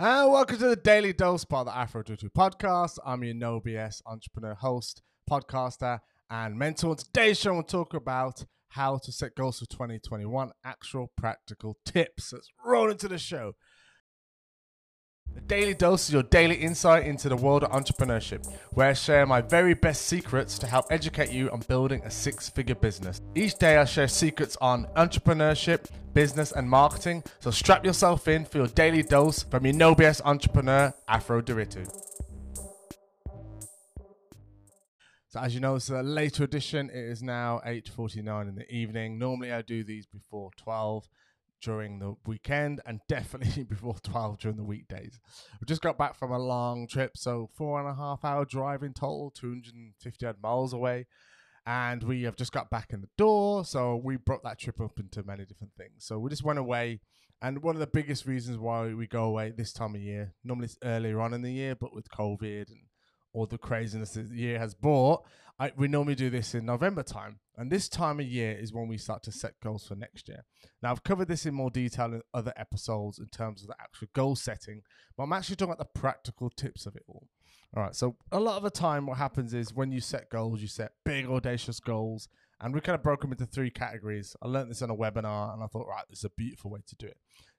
And welcome to the Daily Dose of the Afro 22 podcast. I'm your no BS entrepreneur, host, podcaster, and mentor. Today's show, we'll talk about how to set goals for 2021, actual practical tips. Let's roll into the show. The Daily Dose is your daily insight into the world of entrepreneurship, where I share my very best secrets to help educate you on building a six figure business. Each day, I share secrets on entrepreneurship, business, and marketing. So strap yourself in for your daily dose from your no BS entrepreneur, Afro Ndiritu. So as you know, it's a later edition. It is now 8.49 in the evening. Normally I do these before 12 during the weekend and definitely before 12 during the weekdays. We just got back from a long trip, so four and a half hour drive in total, 250 odd miles away. And we have just got back in the door, so we brought that trip up into many different things. So we just went away, and one of the biggest reasons why we go away this time of year, normally it's earlier on in the year, but with COVID and all the craziness that the year has brought, I, we normally do this in November time. And this time of year is when we start to set goals for next year. Now, I've covered this in more detail in other episodes in terms of the actual goal setting, but I'm actually talking about the practical tips of it all. All right. So, a lot of the time, what happens is when you set goals, you set big, audacious goals. And we kind of broke them into three categories. I learned this on a webinar and I thought, right, this is a beautiful way to do it.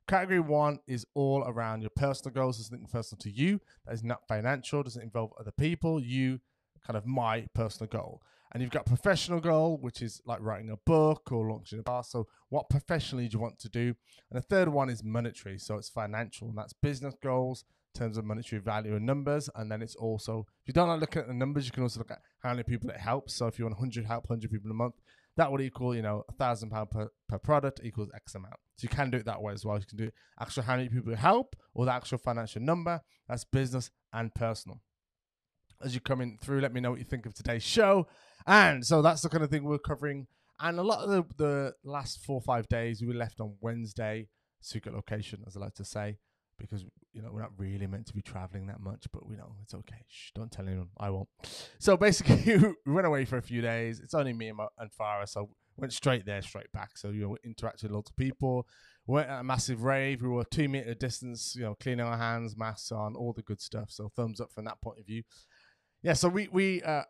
Category one is all around your personal goals. There's something personal to you that is not financial, doesn't involve other people. You kind of my personal goal. And you've got professional goal, which is like writing a book or launching a bar. So, what professionally do you want to do? And the third one is monetary. So, it's financial, and that's business goals in terms of monetary value and numbers. And then it's also, if you don't like looking at the numbers, you can also look at how many people it helps. So, if you want 100 help 100 people a month, that would equal, you know, a thousand pound per, product equals X amount. So you can do it that way as well. You can do actual how many people help or the actual financial number. That's business and personal as you're coming through. Let me know what you think of today's show. And so that's the kind of thing we're covering. And a lot of the, the last four or five days, we were left on Wednesday, secret location, as I like to say, because you know we're not really meant to be traveling that much, but we know it's okay. Shh, don't tell anyone. I won't. So basically, we went away for a few days. It's only me and, my, and Farah, so went straight there, straight back. So you know, interacted with lots of people. went at a massive rave. We were two meter distance, you know, cleaning our hands, masks on, all the good stuff. So thumbs up from that point of view yeah, so we we uh,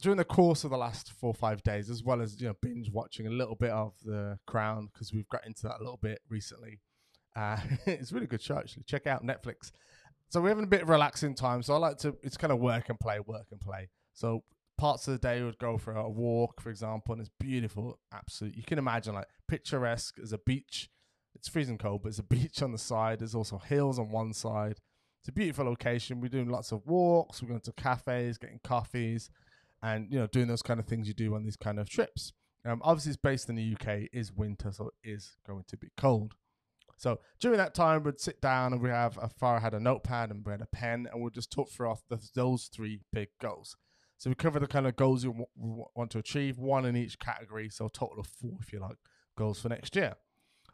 during the course of the last four or five days, as well as you know binge watching a little bit of The Crown because we've got into that a little bit recently. Uh, it's a really good show actually. Check out Netflix. So we're having a bit of relaxing time. So I like to. It's kind of work and play, work and play. So parts of the day would go for a walk, for example, and it's beautiful. Absolutely, you can imagine like picturesque as a beach. It's freezing cold, but it's a beach on the side. There's also hills on one side. It's a beautiful location. We're doing lots of walks. We're going to cafes, getting coffees, and you know, doing those kind of things you do on these kind of trips. Um, obviously, it's based in the UK. It is winter, so it is going to be cold. So during that time, we'd sit down and we have uh, Farah had a notepad and we had a pen, and we'd just talk through off the, those three big goals. So we cover the kind of goals you w- want to achieve, one in each category, so a total of four, if you like, goals for next year.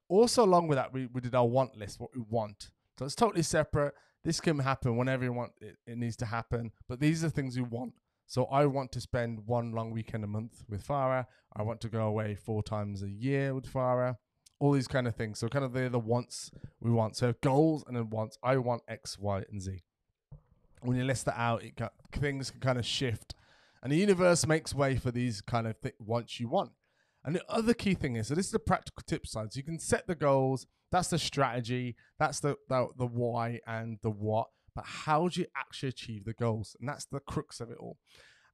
Also, along with that, we, we did our want list, what we want. So it's totally separate this can happen whenever you want it, it needs to happen. But these are the things you want. So I want to spend one long weekend a month with Farah. I want to go away four times a year with Farah. All these kind of things. So kind of they're the wants we want. So goals and then wants. I want X, Y, and Z. When you list that out, it got, things can kind of shift, and the universe makes way for these kind of th- wants you want. And the other key thing is, so this is the practical tip side. So you can set the goals. That's the strategy. That's the, the the why and the what. But how do you actually achieve the goals? And that's the crux of it all.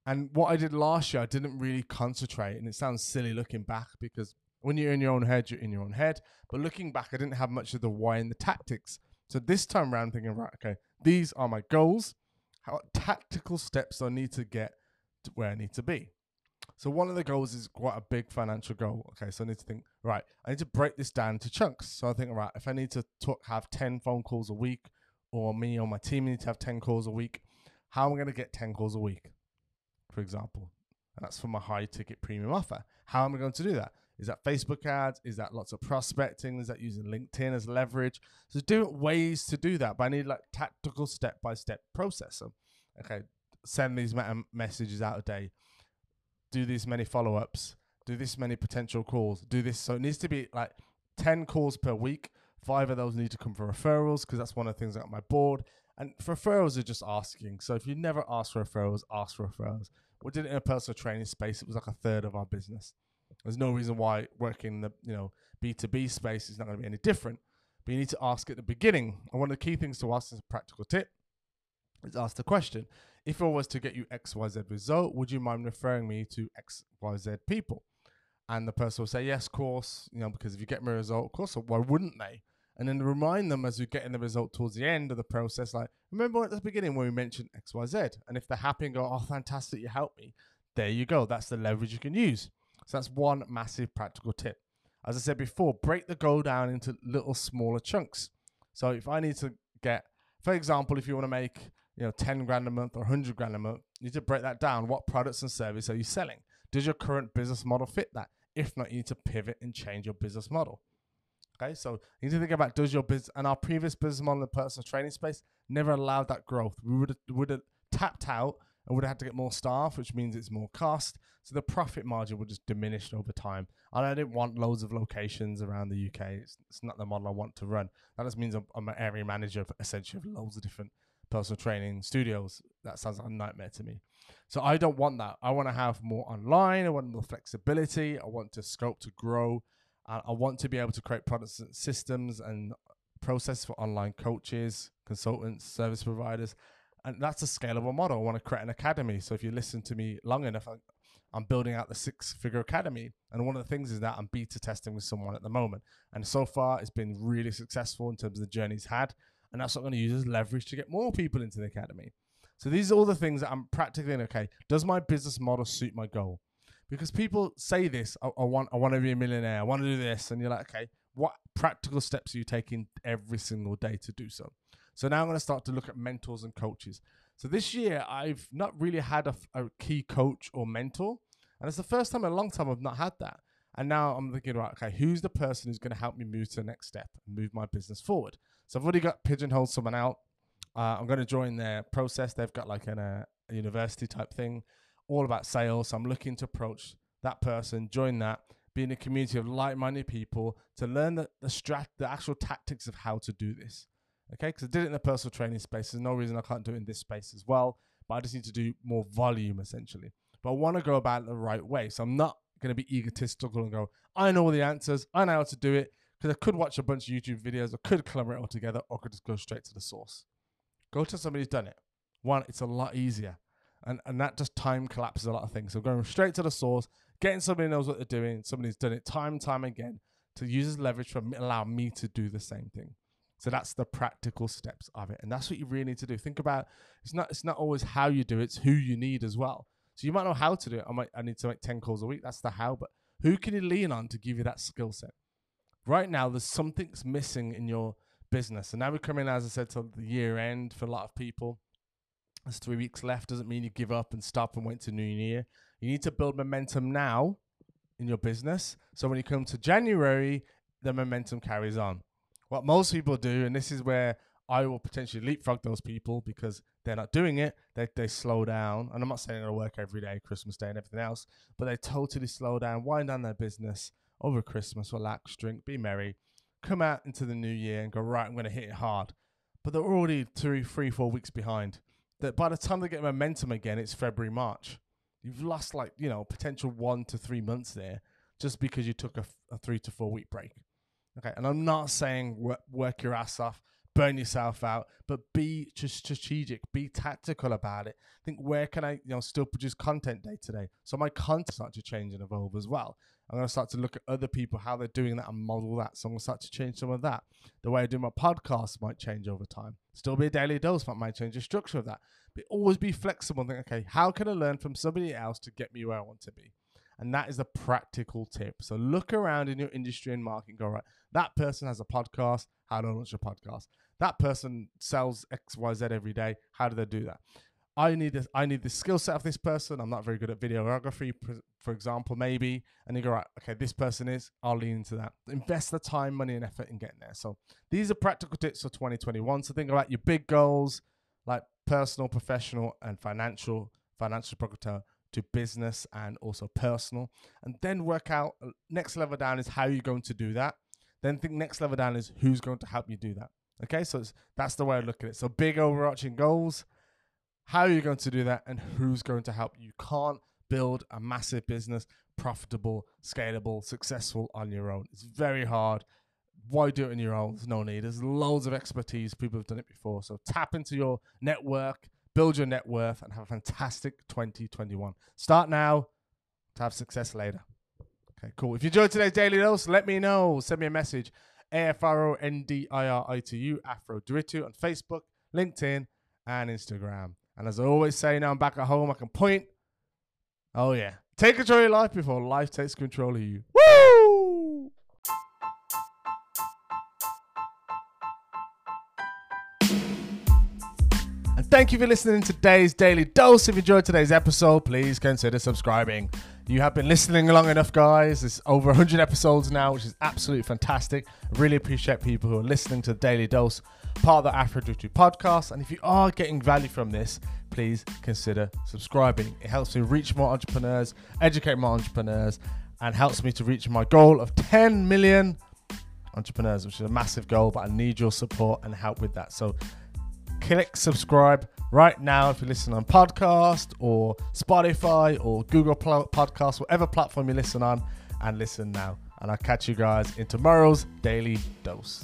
And what I did last year, I didn't really concentrate. And it sounds silly looking back because when you're in your own head, you're in your own head. But looking back, I didn't have much of the why and the tactics. So this time around, thinking, right, okay, these are my goals. How tactical steps I need to get to where I need to be. So one of the goals is quite a big financial goal. Okay, so I need to think, right, I need to break this down to chunks. So I think, right, if I need to talk, have 10 phone calls a week, or me or my team need to have 10 calls a week, how am I going to get 10 calls a week, for example? And that's for my high ticket premium offer. How am I going to do that? Is that Facebook ads? Is that lots of prospecting? Is that using LinkedIn as leverage? So different ways to do that, but I need like tactical step by step process. Okay, send these messages out a day do this many follow ups, do this many potential calls, do this. So it needs to be like 10 calls per week Five of those need to come from referrals because that's one of the things on my board. And referrals are just asking. So if you never ask for referrals, ask for referrals. We did it in a personal training space. It was like a third of our business. There's no reason why working in the you know B2B space is not going to be any different. But you need to ask at the beginning. And one of the key things to ask as a practical tip is ask the question. If I was to get you XYZ result, would you mind referring me to XYZ people? And the person will say, Yes, of course, you know, because if you get me a result, of course, why wouldn't they? And then remind them as you're getting the result towards the end of the process, like, remember at the beginning when we mentioned XYZ? And if they're happy and go, Oh, fantastic, you helped me, there you go. That's the leverage you can use. So that's one massive practical tip. As I said before, break the goal down into little smaller chunks. So if I need to get, for example, if you want to make you know 10 grand a month or 100 grand a month, you need to break that down. What products and services are you selling? Does your current business model fit that? If not, you need to pivot and change your business model. Okay, so you need to think about does your business and our previous business model in the personal training space never allowed that growth. We would would have tapped out and would have had to get more staff, which means it's more cost. So the profit margin would just diminish over time. And I didn't want loads of locations around the UK. It's, it's not the model I want to run. That just means I'm, I'm an area manager of essentially of loads of different personal training studios. That sounds like a nightmare to me. So I don't want that. I want to have more online. I want more flexibility. I want to scope to grow. Uh, I want to be able to create products and systems and processes for online coaches, consultants, service providers and that's a scalable model. I want to create an academy. So if you listen to me long enough, I'm building out the six figure academy. And one of the things is that I'm beta testing with someone at the moment. And so far, it's been really successful in terms of the journeys had. And that's what I'm going to use as leverage to get more people into the academy. So these are all the things that I'm practically in. okay. Does my business model suit my goal? Because people say this, I, I want, I want to be a millionaire. I want to do this, and you're like, okay, what practical steps are you taking every single day to do so? So now I'm going to start to look at mentors and coaches. So this year, I've not really had a, a key coach or mentor. And it's the first time in a long time I've not had that. And now I'm thinking, right, okay, who's the person who's going to help me move to the next step and move my business forward? So I've already got pigeonholed someone out. Uh, I'm going to join their process. They've got like an, uh, a university type thing, all about sales. So I'm looking to approach that person, join that, be in a community of like-minded people to learn the the, strat- the actual tactics of how to do this. Okay, because I did it in the personal training space. There's no reason I can't do it in this space as well. But I just need to do more volume essentially. But I want to go about it the right way. So I'm not going to be egotistical and go, I know all the answers. I know how to do it. Because I could watch a bunch of YouTube videos, I could collaborate all together, or I could just go straight to the source. Go to somebody who's done it. One, it's a lot easier. And, and that just time collapses a lot of things. So going straight to the source, getting somebody who knows what they're doing, somebody who's done it time and time again to use as leverage for allow me to do the same thing. So that's the practical steps of it, and that's what you really need to do. Think about it's not it's not always how you do it; it's who you need as well. So you might know how to do it. I might I need to make ten calls a week. That's the how, but who can you lean on to give you that skill set? Right now, there's something's missing in your business, and now we're coming, as I said, to the year end for a lot of people. There's three weeks left. Doesn't mean you give up and stop and wait to New Year. You need to build momentum now in your business, so when you come to January, the momentum carries on what most people do, and this is where I will potentially leapfrog those people because they're not doing it. They, they slow down. And I'm not saying it'll work every day, Christmas Day and everything else, but they totally slow down, wind down their business over Christmas, relax, drink, be merry, come out into the new year and go, right, I'm going to hit it hard. But they're already two, three, four weeks behind. That by the time they get momentum again, it's February, March. You've lost like, you know, potential one to three months there just because you took a, a three to four week break. Okay, and I'm not saying work, work your ass off, burn yourself out, but be just strategic, be tactical about it. Think where can I, you know, still produce content day to day. So my content start to change and evolve as well. I'm going to start to look at other people, how they're doing that and model that. So I'm going to start to change some of that. The way I do my podcast might change over time. Still be a daily dose, but might change the structure of that. But always be flexible and think, okay, how can I learn from somebody else to get me where I want to be? And that is a practical tip. So look around in your industry and market and go, right, that person has a podcast. How do I launch a podcast? That person sells XYZ every day. How do they do that? I need this. I need the skill set of this person. I'm not very good at videography, for example, maybe. And you go, right, okay, this person is. I'll lean into that. Invest the time, money, and effort in getting there. So these are practical tips for 2021. So think about your big goals, like personal, professional, and financial. Financial to business and also personal, and then work out uh, next level down is how you're going to do that. Then think next level down is who's going to help you do that. Okay, so that's the way I look at it. So big overarching goals. How are you going to do that, and who's going to help you? You can't build a massive business, profitable, scalable, successful on your own. It's very hard. Why do it on your own? There's no need. There's loads of expertise. People have done it before. So tap into your network, build your net worth, and have a fantastic 2021. Start now to have success later. Okay, cool. If you enjoyed today's daily dose, let me know. Send me a message. A-F-R-O-N-D-I-R-I-T-U, Afro Ndiritu on Facebook, LinkedIn, and Instagram. And as I always say, now I'm back at home, I can point. Oh, yeah. Take control of your life before life takes control of you. Woo! Thank you for listening to today's Daily Dose. If you enjoyed today's episode, please consider subscribing. You have been listening long enough, guys. It's over 100 episodes now, which is absolutely fantastic. I really appreciate people who are listening to the Daily Dose, part of the Afro podcast. And if you are getting value from this, please consider subscribing. It helps me reach more entrepreneurs, educate more entrepreneurs, and helps me to reach my goal of 10 million entrepreneurs, which is a massive goal, but I need your support and help with that. So click subscribe right now if you listen on podcast or Spotify or Google Podcast, whatever platform you listen on, and listen now. And I'll catch you guys in tomorrow's Daily Dose.